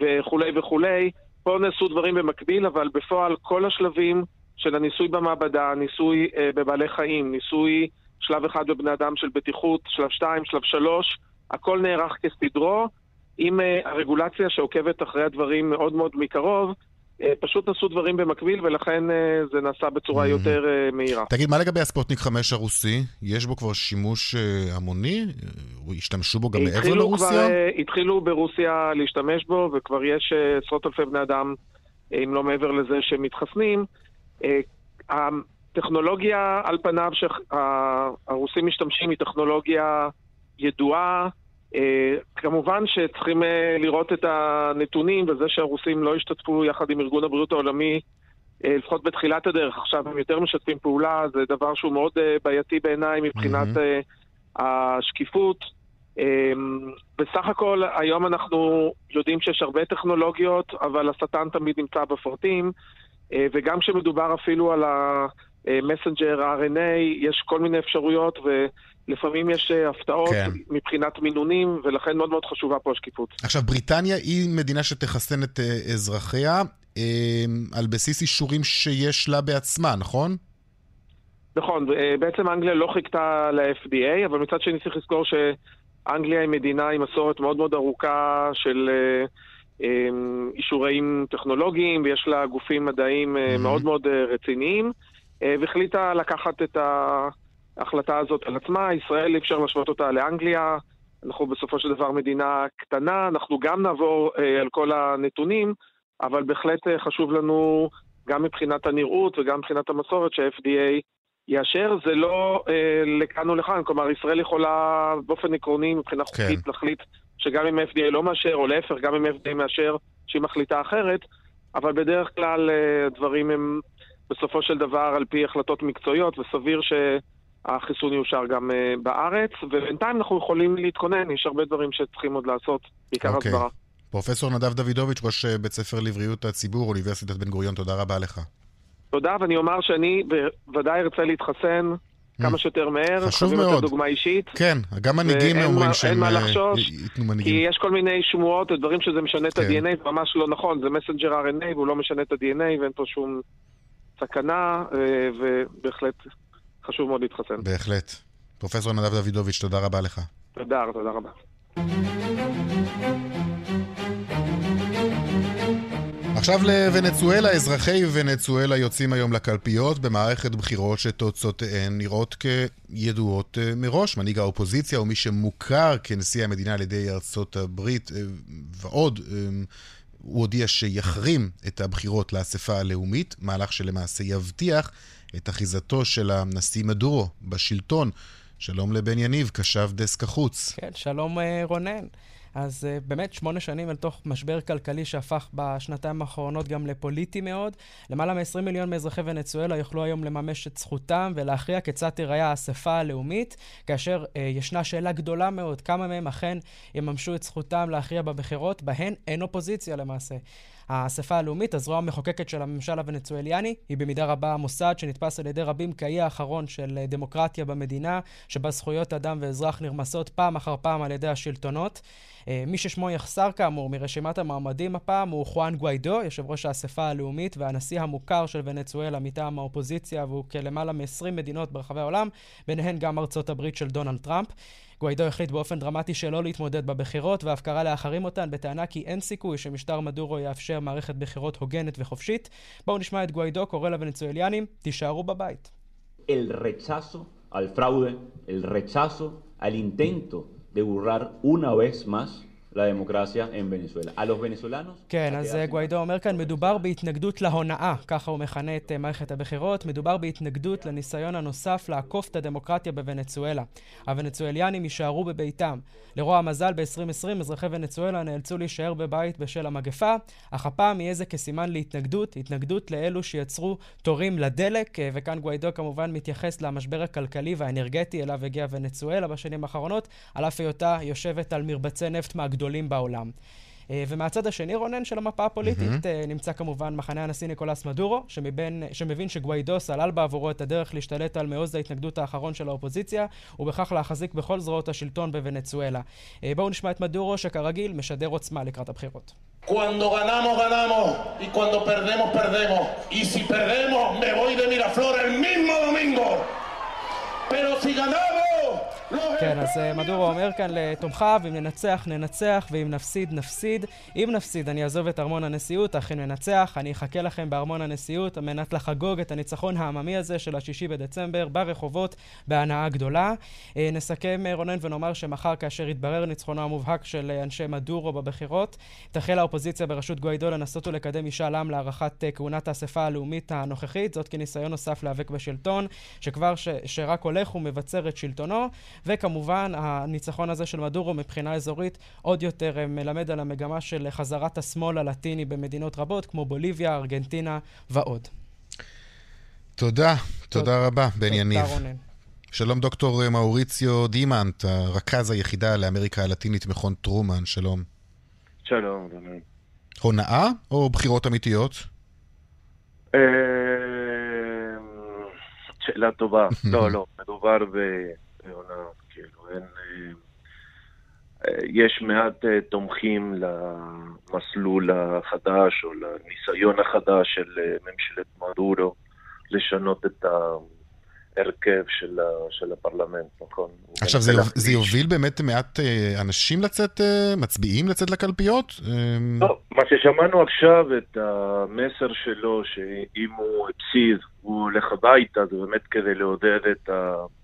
וכולי וכולי, פה נעשו דברים במקביל, אבל בפועל כל השלבים של הניסוי במעבדה, ניסוי אה, בבעלי חיים, ניסוי שלב אחד בבני אדם של בטיחות, שלב שתיים, שלב שלוש, הכל נערך כסדרו, עם אה, הרגולציה שעוקבת אחרי הדברים מאוד מאוד מקרוב, פשוט עשו דברים במקביל, ולכן אה, זה נעשה בצורה mm-hmm. יותר אה, מהירה. תגיד, מה לגבי הספוטניק 5 הרוסי? יש בו כבר שימוש המוני? השתמשו בו גם מעבר לרוסיה? התחילו ברוסיה להשתמש בו, וכבר יש עשרות אלפי בני אדם, אם לא מעבר לזה, שמתחסנים. הטכנולוגיה, על פניו, שהרוסים משתמשים היא טכנולוגיה ידועה, אה, כמובן שצריכים אה, לראות את הנתונים וזה שהרוסים לא השתתפו יחד עם ארגון הבריאות העולמי לפחות בתחילת הדרך, עכשיו הם יותר משתפים פעולה, זה דבר שהוא מאוד בעייתי בעיניי מבחינת mm-hmm. השקיפות. בסך הכל, היום אנחנו יודעים שיש הרבה טכנולוגיות, אבל השטן תמיד נמצא בפרטים, וגם כשמדובר אפילו על המסנג'ר RNA, יש כל מיני אפשרויות, ולפעמים יש הפתעות כן. מבחינת מינונים, ולכן מאוד מאוד חשובה פה השקיפות. עכשיו, בריטניה היא מדינה שתחסן את אזרחיה על בסיס אישורים שיש לה בעצמה, נכון? נכון, בעצם אנגליה לא חיכתה ל-FDA, אבל מצד שני צריך לזכור ש... אנגליה היא מדינה עם מסורת מאוד מאוד ארוכה של אה, אה, אישורים טכנולוגיים, ויש לה גופים מדעיים mm-hmm. מאוד מאוד רציניים, והחליטה לקחת את ההחלטה הזאת על עצמה. ישראל אי אפשר להשוות אותה לאנגליה. אנחנו בסופו של דבר מדינה קטנה, אנחנו גם נעבור על כל הנתונים, אבל בהחלט חשוב לנו, גם מבחינת הנראות וגם מבחינת המסורת, שה-FDA יאשר, זה לא אה, לכאן או לכאן. כלומר, ישראל יכולה באופן עקרוני, מבחינה כן. חוקית, להחליט שגם אם FDA לא מאשר, או להפך, גם אם FDA מאשר שהיא מחליטה אחרת, אבל בדרך כלל אה, הדברים הם בסופו של דבר על פי החלטות מקצועיות, וסביר שהחיסון יאושר גם אה, בארץ, ובינתיים אנחנו יכולים להתכונן, יש הרבה דברים שצריכים עוד לעשות, בעיקר okay. אוקיי. הסברה. פרופסור נדב דוידוביץ', ראש אה, בית ספר לבריאות הציבור, אוניברסיטת בן גוריון, תודה רבה לך. תודה, ואני אומר שאני בוודאי ארצה להתחסן כמה mm. שיותר מהר. חשוב מאוד. את הדוגמה אישית. כן, גם מנהיגים אומרים שהם ייתנו אה, מנהיגים. כי יש כל מיני שמועות ודברים שזה משנה את כן. ה-DNA, זה ממש לא נכון, זה מסנג'ר RNA והוא לא משנה את ה-DNA ואין פה שום סכנה, ובהחלט חשוב מאוד להתחסן. בהחלט. פרופסור נדב דוידוביץ', תודה רבה לך. תודה, תודה רבה. עכשיו לוונצואלה, אזרחי ונצואלה יוצאים היום לקלפיות במערכת בחירות שתוצאותיהן נראות כידועות אה, מראש. מנהיג האופוזיציה ומי שמוכר כנשיא המדינה על ידי ארצות הברית אה, ועוד, אה, הוא הודיע שיחרים את הבחירות לאספה הלאומית, מהלך שלמעשה יבטיח את אחיזתו של הנשיא מדורו בשלטון. שלום לבן יניב, קשב דסק החוץ. כן, שלום רונן. אז uh, באמת שמונה שנים אל תוך משבר כלכלי שהפך בשנתיים האחרונות גם לפוליטי מאוד. למעלה מ-20 מיליון מאזרחי ונצואלה יוכלו היום לממש את זכותם ולהכריע כיצד תיראה האספה הלאומית, כאשר uh, ישנה שאלה גדולה מאוד, כמה מהם אכן יממשו את זכותם להכריע בבחירות, בהן אין אופוזיציה למעשה. האספה הלאומית, הזרוע המחוקקת של הממשל הוונצואליאני, היא במידה רבה המוסד שנתפס על ידי רבים כאי האחרון של אה, דמוקרטיה במדינה, שבה זכויות אדם ואזרח נרמסות פעם אחר פעם על ידי השלטונות. אה, מי ששמו יחסר כאמור מרשימת המועמדים הפעם הוא חואן גוויידו, יושב ראש האספה הלאומית והנשיא המוכר של ונצואלה מטעם האופוזיציה, והוא כלמעלה מ-20 מדינות ברחבי העולם, ביניהן גם ארצות הברית של דונלד טראמפ. גוויידו החליט באופן דרמטי שלא להתמודד בבחירות, ואף קרא להחרים אותן בטענה כי אין סיכוי שמשטר מדורו יאפשר מערכת בחירות הוגנת וחופשית. בואו נשמע את גוויידו קורא לוונצואליאנים, תישארו בבית. El rechazo al fraude, el rechazo al intento de burlar una vez más democracia en Venezuela. A los venezolanos... כן, אז גוויידו אומר כאן, מדובר בהתנגדות להונאה, ככה הוא מכנה את מערכת הבחירות, מדובר בהתנגדות לניסיון הנוסף לעקוף את הדמוקרטיה בוונצואלה. הוונצואליאנים יישארו בביתם. לרוע המזל, ב-2020 אזרחי ונצואלה נאלצו להישאר בבית בשל המגפה, אך הפעם יהיה זה כסימן להתנגדות, התנגדות לאלו שיצרו תורים לדלק, וכאן גוויידו כמובן מתייחס למשבר הכלכלי והאנרגטי אליו הגיעה ונצואלה בשנים האחרונות, על אף היותה יושבת על מרבצי נפט מהגדולים. הגדולים בעולם. אה, ומהצד השני, רונן, של המפה הפוליטית, mm-hmm. נמצא כמובן מחנה הנשיא ניקולס מדורו, שמבין, שמבין שגוויידו סלל בעבורו את הדרך להשתלט על מעוז ההתנגדות האחרון של האופוזיציה, ובכך להחזיק בכל זרועות השלטון בוונצואלה. אה, בואו נשמע את מדורו, שכרגיל משדר עוצמה לקראת הבחירות. Cuando ganamos, ganamos, y cuando perdemos, perdemos. Y si perdemos, me voy de Miraflores el mismo domingo. Pero si ganamos, כן, אז אה, מדורו אומר כאן לתומכיו, אם ננצח, ננצח, ואם נפסיד, נפסיד. אם נפסיד, אני אעזוב את ארמון הנשיאות, אם ננצח, אני אחכה לכם בארמון הנשיאות על מנת לחגוג את הניצחון העממי הזה של השישי בדצמבר ברחובות בהנאה גדולה. אה, נסכם, אה, רונן, ונאמר שמחר, כאשר יתברר ניצחונו המובהק של אנשי מדורו בבחירות, תחל האופוזיציה בראשות גוידו לנסות ולקדם משאל עם להארכת כהונת האספה הלאומית הנוכחית, זאת כניסיון נוסף להיאבק בשלטון, שכבר ש... שרק הולך ומבצר את שלטונו. וכמובן, הניצחון הזה של מדורו מבחינה אזורית עוד יותר אה, מלמד על המגמה של חזרת השמאל הלטיני במדינות רבות, כמו בוליביה, ארגנטינה ועוד. תודה, תודה רבה, בן תודה, יניב. רונן. שלום דוקטור מאוריציו דימנט, רכז היחידה לאמריקה הלטינית מכון טרומן, שלום. שלום, רונן. הונאה או בחירות אמיתיות? אה, שאלה טובה. *laughs* לא, לא, מדובר בהונאה, כאילו, אין... אה, אה, יש מעט אה, תומכים למסלול החדש או לניסיון החדש של ממשלת מדורו לשנות את ההרכב של, ה, של הפרלמנט, נכון? עכשיו, זה, יוב- זה יוביל באמת מעט אנשים לצאת, מצביעים לצאת לקלפיות? לא, מה ששמענו עכשיו, את המסר שלו, שאם הוא הפסיד, הוא הולך הביתה, זה באמת כדי לעודד את ההשתתפות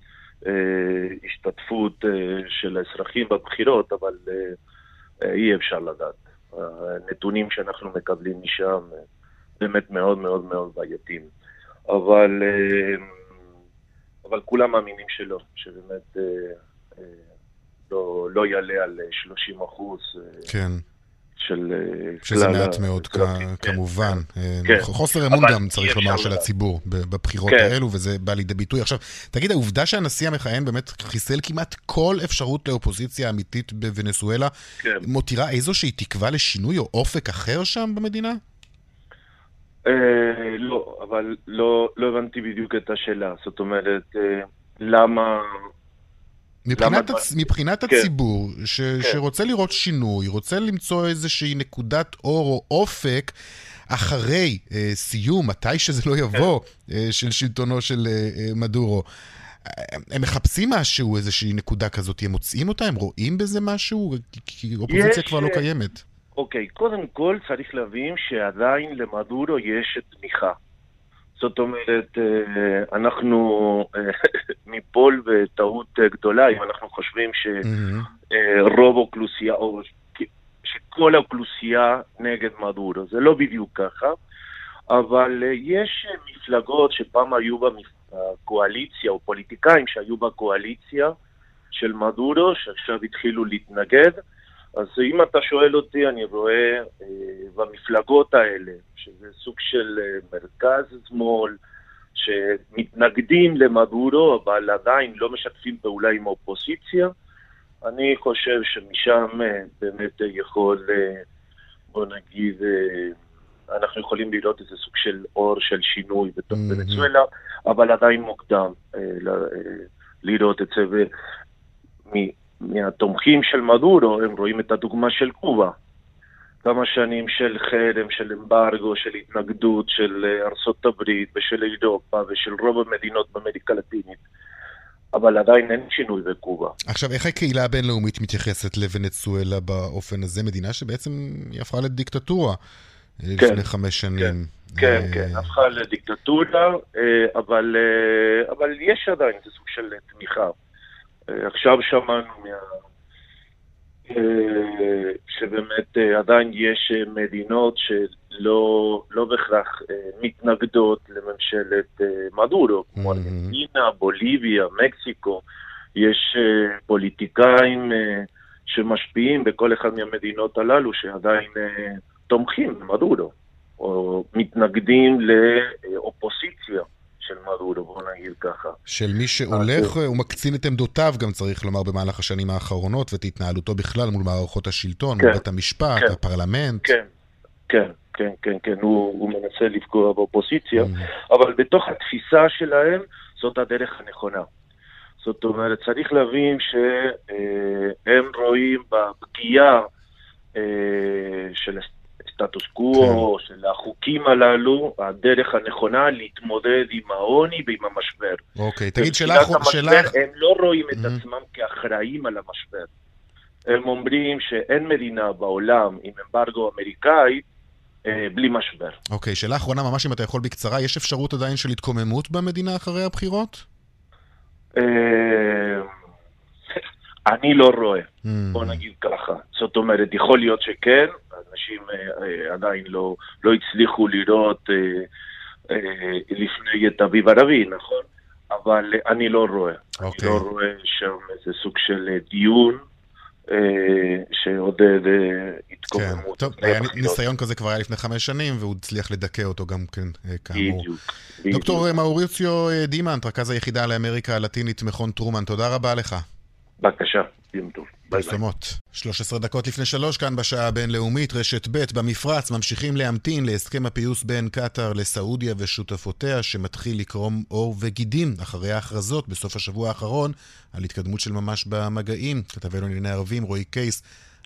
אה, של האזרחים בבחירות, אבל אה, אה, אי אפשר לדעת. הנתונים שאנחנו מקבלים משם אה, באמת מאוד מאוד מאוד בעייתיים. אבל, אה, אבל כולם מאמינים שלא, שבאמת אה, אה, לא, לא יעלה על 30 אחוז. כן. של אה, שזה מעט ה- מאוד, כ- כן, כמובן. אה, כן. חוסר אמון גם, צריך לומר, של. הציבור בבחירות כן. האלו, וזה בא לידי ביטוי. עכשיו, תגיד, העובדה שהנשיא המכהן באמת חיסל כמעט כל אפשרות לאופוזיציה אמיתית בוונצואלה, כן. מותירה איזושהי תקווה לשינוי או אופק אחר שם במדינה? אה, לא, אבל לא, לא הבנתי בדיוק את השאלה. זאת אומרת, למה... מבחינת, למה- הצ... מבחינת כן. הציבור, ש... כן. שרוצה לראות שינוי, רוצה למצוא איזושהי נקודת אור או אופק אחרי אה, סיום, מתי שזה לא יבוא, אה, של שלטונו של אה, אה, מדורו. אה, הם מחפשים משהו, איזושהי נקודה כזאת, הם מוצאים אותה, הם רואים בזה משהו? כי- כי אופוזיציה יש, כבר לא אה, קיימת. אוקיי, קודם כל צריך להבין שעדיין למדורו יש תמיכה. זאת אומרת, אה, אנחנו אה, *laughs* ניפול בטעות אה, גדולה אם אנחנו חושבים. שרוב האוכלוסייה, או שכל האוכלוסייה נגד מדורו. זה לא בדיוק ככה, אבל אה, יש אה, מפלגות שפעם היו בקואליציה, או פוליטיקאים שהיו בקואליציה של מדורו, שעכשיו התחילו להתנגד. אז אם אתה שואל אותי, אני רואה אה, במפלגות האלה, שזה סוג של אה, מרכז-שמאל, שמתנגדים למדורו, אבל עדיין לא משתפים פעולה עם האופוזיציה, אני חושב שמשם אה, באמת אה, יכול, אה, בוא נגיד, אה, אנחנו יכולים לראות איזה סוג של אור של שינוי בתוך מהמם. ונצואלה, אבל עדיין מוקדם אה, ל- אה, לראות את זה. ומ- מהתומכים של מדורו, הם רואים את הדוגמה של קובה. כמה שנים של חרם, של אמברגו, של התנגדות של אה, ארצות הברית ושל אירופה ושל רוב המדינות באמריקה הלטינית. אבל עדיין אין שינוי בקובה. עכשיו, איך הקהילה הבינלאומית מתייחסת לוונצואלה באופן הזה? מדינה שבעצם היא הפכה לדיקטטורה אה, כן, לפני חמש שנים. כן, אה, כן, הפכה לדיקטטורה, אה, אבל, אבל יש עדיין איזה סוג של תמיכה. עכשיו שמענו מה... אה, שבאמת אה, עדיין יש אה, מדינות שלא לא בהכרח מתנגדות לממשלת מדורו, כמו מהמם. ארגנטינה, בוליביה, מקסיקו. יש פוליטיקאים שמשפיעים בכל אחד מהמדינות הללו שעדיין תומכים במדורו, או מתנגדים לאופוזיציה של מדורו, בוא נגיד ככה. של מי שהולך אה, ומקצין את עמדותיו, גם צריך לומר, במהלך השנים האחרונות, ואת התנהלותו בכלל מול מערכות השלטון, כן, מול בית המשפט, כן. הפרלמנט. כן, כן, כן, כן, כן, הוא, הוא מנסה לפגוע באופוזיציה, Mm. אבל בתוך התפיסה שלהם זאת הדרך הנכונה. זאת אומרת, צריך להבין שהם רואים בפגיעה אה, של הסטטוס קוו, של החוקים הללו, הדרך הנכונה להתמודד עם העוני ועם המשבר. אוקיי, תגיד, שאלה אחרונה, המשבר שאלה... הם לא רואים את Mhm. עצמם כאחראים על המשבר. הם אומרים שאין מדינה בעולם עם אמברגו אמריקאי אה, בלי משבר. אוקיי, שאלה אחרונה, ממש אם אתה יכול בקצרה, יש אפשרות עדיין של התקוממות במדינה אחרי הבחירות? אה, אני לא רואה, Mm. בוא נגיד ככה. זאת אומרת, יכול להיות שכן, אנשים אה, אה, עדיין לא, לא הצליחו לראות אה, לפני את אביב ערבי, נכון? אבל אני לא רואה. אוקיי. אני לא רואה שם איזה סוג של דיון שעוד התקוממות. כן, טוב, היה ניסיון כזה כבר היה לפני חמש שנים, והוא הצליח לדכא אותו גם כן, כאמור. בדיוק. דוקטור מאוריציו דימנט, רכז היחידה לאמריקה הלטינית, מכון טרומן, תודה רבה לך. בבקשה, יום טוב. פרסומות. 13 דקות לפני שלוש, כאן בשעה הבינלאומית, רשת ב' במפרץ, ממשיכים להמתין להסכם הפיוס בין קטאר לסעודיה ושותפותיה, שמתחיל לקרום עור וגידים אחרי ההכרזות בסוף השבוע האחרון על התקדמות של ממש במגעים. כתבנו לענייני ערבים, רועי קייס.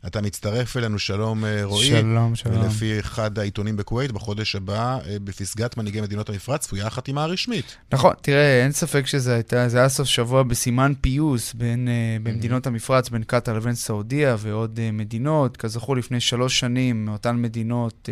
אתה מצטרף אלינו, שלום אה, רועי. שלום, שלום. ולפי אחד העיתונים בכווית, בחודש הבא, אה, בפסגת מנהיגי מדינות המפרץ, צפויה החתימה הרשמית. נכון, תראה, אין ספק שזה הייתה, זה היה סוף שבוע בסימן פיוס בין, uh, במדינות המפרץ, בין קטאר לבין סעודיה ועוד מדינות. כזכור, לפני שלוש שנים, מאותן מדינות,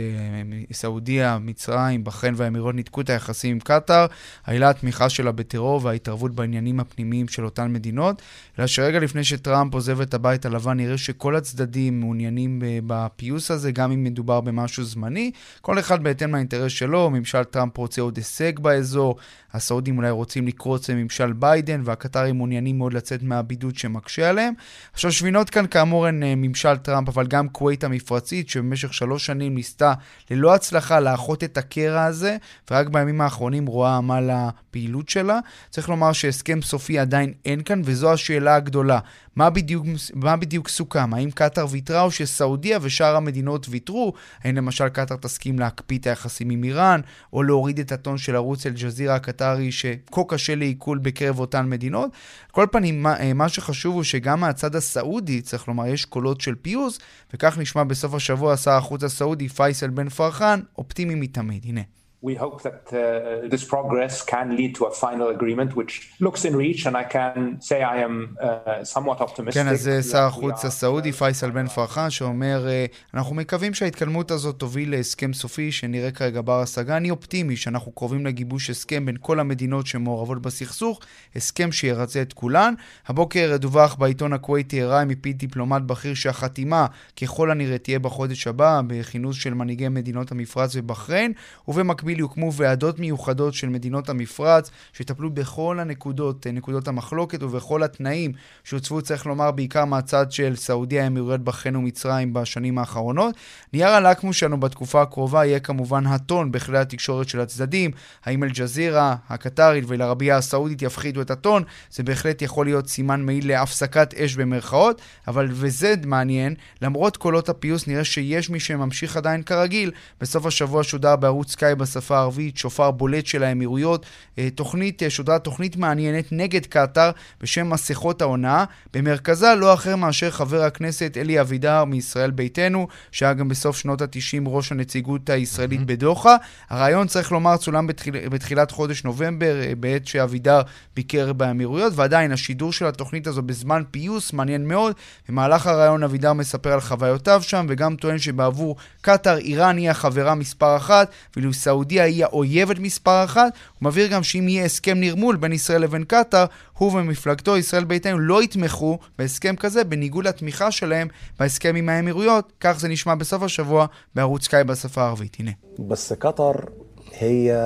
סעודיה, מצרים, בחריין והאמירות ניתקו את היחסים עם קטאר. העילה התמיכה שלה בטרור וההתערבות בעניינים הפנימיים של אותן מדינות. אלא שרגע לפני שטראמפ עוזב את הבית הלבן, נראה שכל הצדדים מעוניינים בפיוס הזה, גם אם מדובר במשהו זמני. כל אחד בהתאם לאינטרס שלו, ממשל טראמפ רוצה עוד הישג באזור, הסעודים אולי רוצים לקרוץ לממשל ביידן, והקטארים מעוניינים מאוד לצאת מהבידוד שמקשה עליהם. עכשיו, שושבינות כאן כאמור הן אה, ממשל טראמפ, אבל גם כווית המפרצית, שבמשך שלוש שנים ניסתה ללא הצלחה לאחות את הקרע הזה, ורק בימים האחרונים רואה עמל הפעילות שלה. צריך לומר שהסכם סופי עדיין אין כאן, וזו השאלה הגדולה. מה בדיוק, מה בדיוק סוכם? האם קטאר ויתרה או שסעודיה ושאר המדינות ויתרו? האם למשל קטאר תסכים להקפיא את היחסים עם איראן, או להוריד את הטון של ערוץ אל-ג'זירה הקטרי שכה קשה לעיכול בקרב אותן מדינות? כל פנים, מה, אה, מה שחשוב הוא שגם מהצד הסעודי, צריך לומר, יש קולות של פיוס, וכך נשמע בסוף השבוע שר החוץ הסעודי פייסל בן פרחן, אופטימי מתמיד. הנה. We hope that uh, this progress can lead to a final agreement which looks in reach and I can say I am uh, somewhat optimistic. כן, אז זה שר החוץ הסעודי פייסל בן פרחן שאומר, אנחנו מקווים שההתקדמות הזאת תוביל להסכם סופי שנראה כרגע בר השגה. אני אופטימי שאנחנו קרובים לגיבוש הסכם בין כל המדינות שמעורבות בסכסוך, הסכם שירצה את כולן. הבוקר דווח בעיתון הכווייתי הראה מפי דיפלומט בכיר שהחתימה ככל הנראה תהיה בחודש הבא בכינוס של מנהיגי מדינות המפרץ ובחריין, ובמקביל במקביל יוקמו ועדות מיוחדות של מדינות המפרץ, שיטפלו בכל הנקודות, נקודות המחלוקת ובכל התנאים שהוצבו, צריך לומר, בעיקר מהצד של סעודיה, האמירויות, בחריין ומצרים בשנים האחרונות. נייר הלקמוס שלנו בתקופה הקרובה יהיה כמובן הטון בכלי התקשורת של הצדדים, האם אל-ג'זירה, הקטרית ולערבייה הסעודית יפחידו את הטון, זה בהחלט יכול להיות סימן מעיל להפסקת אש במרכאות, אבל וזה מעניין, למרות קולות הפיוס נראה שיש מי שממשיך עדיין כרגיל. בסוף השבוע שודר בערוץ סקאי בשפה הערבית, שופר בולט של האמירויות, אה, תוכנית, אה, שודרה תוכנית מעניינת נגד קטאר בשם מסכות ההונאה. במרכזה לא אחר מאשר חבר הכנסת אלי אבידר מישראל ביתנו, שהיה גם בסוף שנות ה-90 ראש הנציגות הישראלית. בדוחה. הרעיון, צריך לומר, צולם בתחיל, בתחילת חודש נובמבר, אה, בעת שאבידר ביקר באמירויות, ועדיין השידור של התוכנית הזו בזמן פיוס מעניין מאוד. במהלך הרעיון אבידר מספר על חוויותיו שם, וגם טוען שבעבור קטאר איראן היא החברה מספר אחת, ואילו סעודיה היא האויבת מספר אחת. הוא מבהיר גם שאם יהיה הסכם נרמול בין ישראל לבין קטאר, הוא ומפלגתו, ישראל ביתנו, לא יתמכו בהסכם כזה, בניגוד לתמיכה שלהם בהסכם עם האמירויות. כך זה נשמע בסוף השבוע בערוץ סקאי בשפה הערבית. הנה. بس قطر هي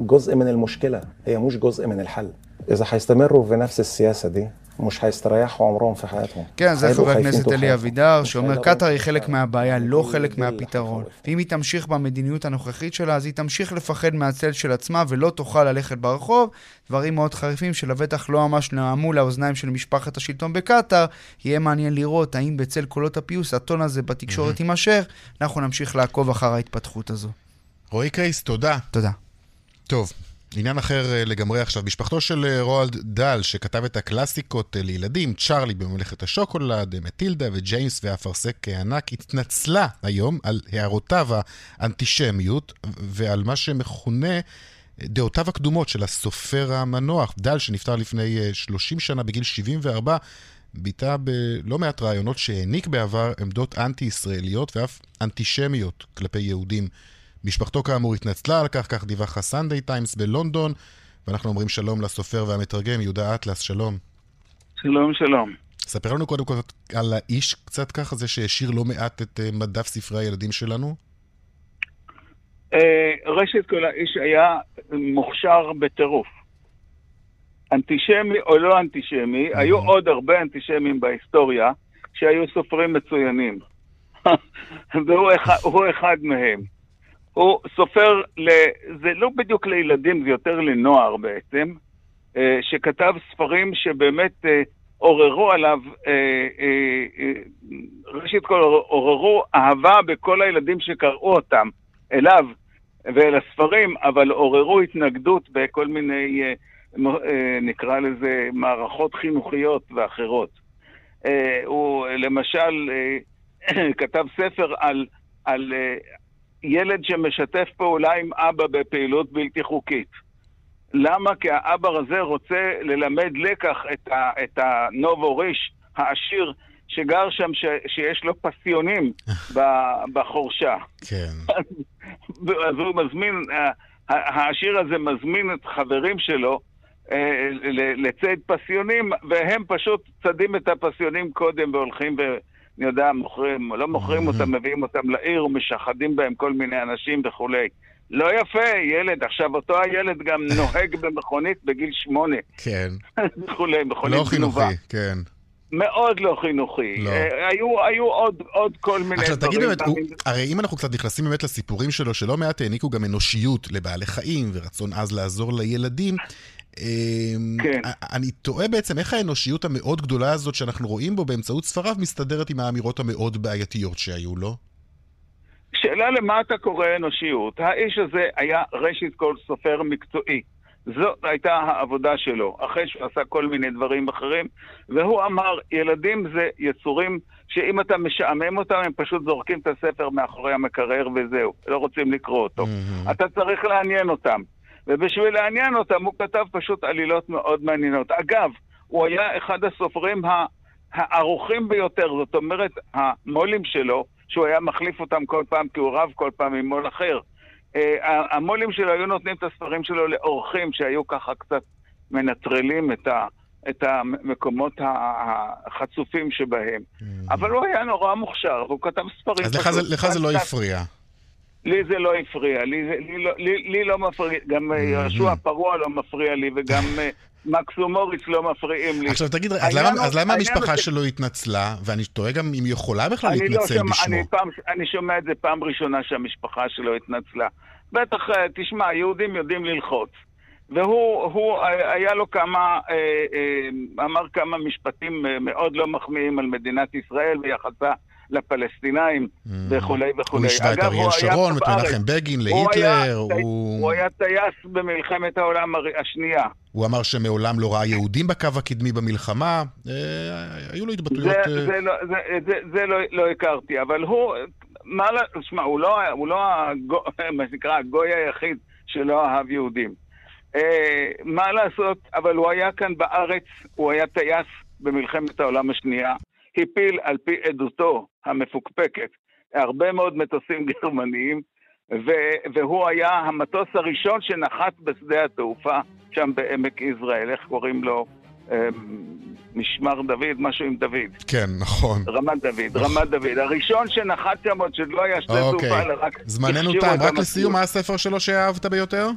جزء من المشكلة هي مش جزء من الحل إذا هيستمروا بنفس السياسة دي مش هيستريحوا عمرهم في حياتهم. כן, זה חבר הכנסת אלי אבידר, שאומר קטאר היא חלק מהבעיה, לא חלק מהפתרון. ואם היא תמשיך במדיניות הנוכחית שלה, אז היא תמשיך לפחד מהצל של עצמה ולא תוכל ללכת ברחוב. דברים מאוד חריפים שלבטח לא ממש נעמו לאוזניים של משפחת השלטון בקטאר. יהיה מעניין לראות האם בצל קולות הפיוס הטון הזה בתקשורת יימשך. אנחנו נמשיך לעקוב אחר ההתפתחות הזו. רועי קייס, תודה. תודה. טוב, עניין אחר אה, לגמרי עכשיו. משפחתו של אה, רואלד דל, שכתב את הקלאסיקות אה, לילדים, צ'ארלי בממלכת השוקולד, מטילדה וג'יימס והאפרסק הענק, התנצלה היום על הערותיו האנטישמיות ועל מה שמכונה דעותיו הקדומות של הסופר המנוח, דל, שנפטר לפני 30 שנה בגיל 74, ביטא בלא מעט רעיונות שהעניק בעבר עמדות אנטי-ישראליות ואף אנטישמיות כלפי יהודים. משפחתו כאמור התנצלה על כך, כך דיווח הסנדיי טיימס בלונדון, ואנחנו אומרים שלום לסופר והמתרגם יהודה אטלס, שלום. שלום, שלום. ספר לנו קודם כל על האיש קצת ככה, זה שהשאיר לא מעט את uh, מדף ספרי הילדים שלנו. Uh, ראשית כל האיש היה מוכשר בטירוף. אנטישמי או לא אנטישמי, mm-hmm. היו עוד הרבה אנטישמים בהיסטוריה, שהיו סופרים מצוינים. *laughs* והוא אחד, אחד מהם. הוא סופר, ל... זה לא בדיוק לילדים, זה יותר לנוער בעצם, אה, שכתב ספרים שבאמת אה, עוררו עליו, אה, ראשית כל עוררו אהבה בכל הילדים שקראו אותם אליו ואל הספרים, אבל עוררו התנגדות בכל מיני, נקרא לזה, מערכות חינוכיות ואחרות. הוא למשל *clears throat* כתב ספר על, על ילד שמשתף פעולה עם אבא בפעילות בלתי חוקית. למה? כי האבא הזה רוצה ללמד לקח את, ה, את הנובו ריש העשיר שגר שם, ש, שיש לו פסיונים *laughs* בחורשה. כן. *laughs* אז הוא מזמין, העשיר הזה מזמין את חברים שלו אה, לציד פסיונים, והם פשוט צדים את הפסיונים קודם והולכים ו... אני יודע, מוכרים, לא מוכרים אותם, מביאים אותם לעיר ומשחדים בהם כל מיני אנשים וכולי. לא יפה, ילד. עכשיו, אותו הילד גם *laughs* נוהג במכונית בגיל שמונה. כן. *laughs* וכולי, מכונית לא חינוכי, כן. מאוד לא חינוכי. לא. אה, היו, היו עוד, עוד כל מיני עכשיו, דברים. עכשיו, תגיד באמת, הוא, הרי אם אנחנו קצת נכנסים באמת לסיפורים שלו, שלא מעט העניקו גם אנושיות לבעלי חיים ורצון עז לעזור לילדים, כן. אני תוהה בעצם איך האנושיות המאוד גדולה הזאת שאנחנו רואים בו באמצעות ספריו מסתדרת עם האמירות המאוד בעייתיות שהיו לו? שאלה למה אתה קורא אנושיות. האיש הזה היה ראשית כל סופר מקצועי. זו הייתה העבודה שלו, אחרי שהוא עשה כל מיני דברים אחרים, והוא אמר, ילדים זה יצורים שאם אתה משעמם אותם, הם פשוט זורקים את הספר מאחורי המקרר וזהו, לא רוצים לקרוא אותו. Mm-hmm. אתה צריך לעניין אותם. ובשביל לעניין אותם הוא כתב פשוט עלילות מאוד מעניינות. אגב, הוא היה אחד הסופרים הערוכים ביותר, זאת אומרת, המו"לים שלו, שהוא היה מחליף אותם כל פעם כי הוא רב כל פעם עם מו"ל אחר. אה, המו"לים שלו היו נותנים את הספרים שלו לאורחים שהיו ככה קצת מנטרלים את, ה, את המקומות החצופים שבהם. Mm-hmm. אבל הוא היה נורא מוכשר, והוא כתב ספרים. אז לך זה, לך זה לא הפריע. לי זה לא הפריע, לי, זה, לי, לא, לי, לי לא מפריע, גם אה, יהושע פרוע לא מפריע לי, וגם אה, מקס ומוריץ לא מפריעים לי. עכשיו תגיד, אז למה, אז למה המשפחה ש... שלו התנצלה, ואני תוהה גם אם היא יכולה בכלל להתנצל לא שומע, בשמו? אני, פעם, אני שומע את זה פעם ראשונה שהמשפחה שלו התנצלה. בטח, אה, תשמע, יהודים יודעים ללחוץ. והוא היה לו כמה, אמר כמה משפטים מאוד לא מחמיאים על מדינת ישראל ויחסה לפלסטינאים mm. וכולי וכולי. הוא השווה את אריאל שרון, את מנחם בגין, להיטלר, הוא... היה טייס במלחמת העולם השנייה. הוא אמר שמעולם לא ראה יהודים בקו הקדמי במלחמה, אה, היו לו התבטאויות... זה, זה, לא, לא, לא הכרתי, אבל הוא, מה, שמע, הוא לא, הוא לא הגו, *laughs* מה שנקרא הגוי היחיד שלא אהב יהודים. אה, מה לעשות, אבל הוא היה כאן בארץ, הוא היה טייס במלחמת העולם השנייה, הפיל על פי עדותו המפוקפקת הרבה מאוד מטוסים *laughs* גרמניים, והוא היה המטוס הראשון שנחת בשדה התעופה שם בעמק יזרעאל, איך קוראים לו? אמ, משמר דוד, משהו עם דוד. כן, נכון. רמת דוד, רמת דוד. הראשון שנחת שם עוד שלא היה שדה אוקיי. תעופה, אלא רק... זמננו תם, רק לסיום, מה הספר שלו שאהבת ביותר?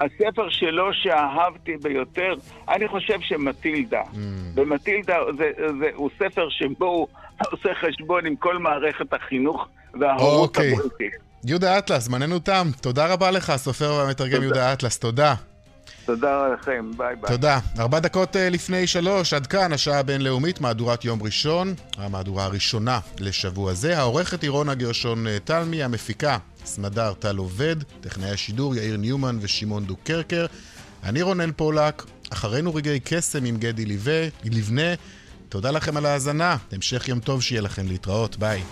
הספר שלו שאהבתי ביותר, אני חושב שמטילדה. Mm. ומטילדה זה, זה, הוא ספר שבו הוא עושה חשבון עם כל מערכת החינוך וההורות אוקיי. הבריטית. יהודה אטלס, זמננו תם. תודה רבה לך, הסופר והמתרגם יהודה אטלס. תודה. תודה לכם, ביי ביי. תודה. ארבע דקות אה, לפני שלוש, עד כאן השעה הבינלאומית, מהדורת יום ראשון, המהדורה הראשונה לשבוע זה. העורכת היא רונה גרשון אה, תלמי, המפיקה סמדר טל עובד, טכנאי השידור יאיר ניומן ושמעון דוקרקר. אני רונן פולק, אחרינו רגעי קסם עם גדי לבנה. תודה לכם על ההאזנה, המשך יום טוב שיהיה לכם להתראות, ביי.